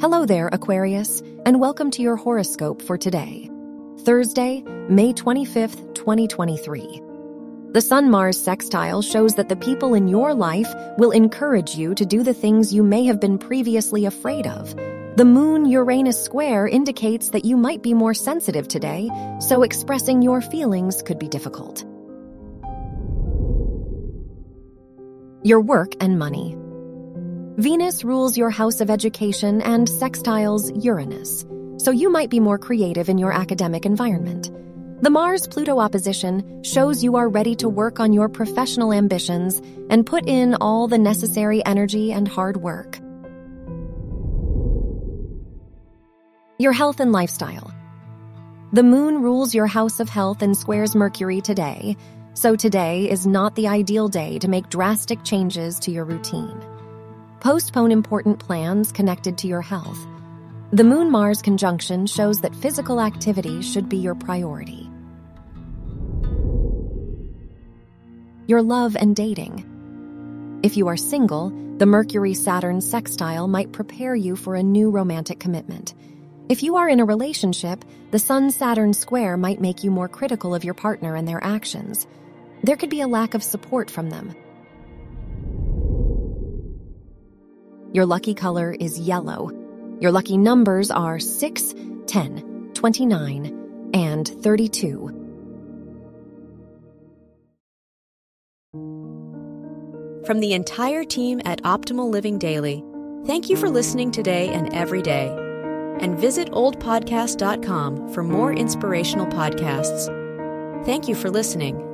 Hello there, Aquarius, and welcome to your horoscope for today, Thursday, May 25th, 2023. The Sun Mars sextile shows that the people in your life will encourage you to do the things you may have been previously afraid of. The Moon Uranus square indicates that you might be more sensitive today, so expressing your feelings could be difficult. Your work and money. Venus rules your house of education and sextiles Uranus, so you might be more creative in your academic environment. The Mars Pluto opposition shows you are ready to work on your professional ambitions and put in all the necessary energy and hard work. Your health and lifestyle. The moon rules your house of health and squares Mercury today, so today is not the ideal day to make drastic changes to your routine. Postpone important plans connected to your health. The Moon Mars conjunction shows that physical activity should be your priority. Your love and dating. If you are single, the Mercury Saturn sextile might prepare you for a new romantic commitment. If you are in a relationship, the Sun Saturn square might make you more critical of your partner and their actions. There could be a lack of support from them. Your lucky color is yellow. Your lucky numbers are 6, 10, 29, and 32. From the entire team at Optimal Living Daily, thank you for listening today and every day. And visit oldpodcast.com for more inspirational podcasts. Thank you for listening.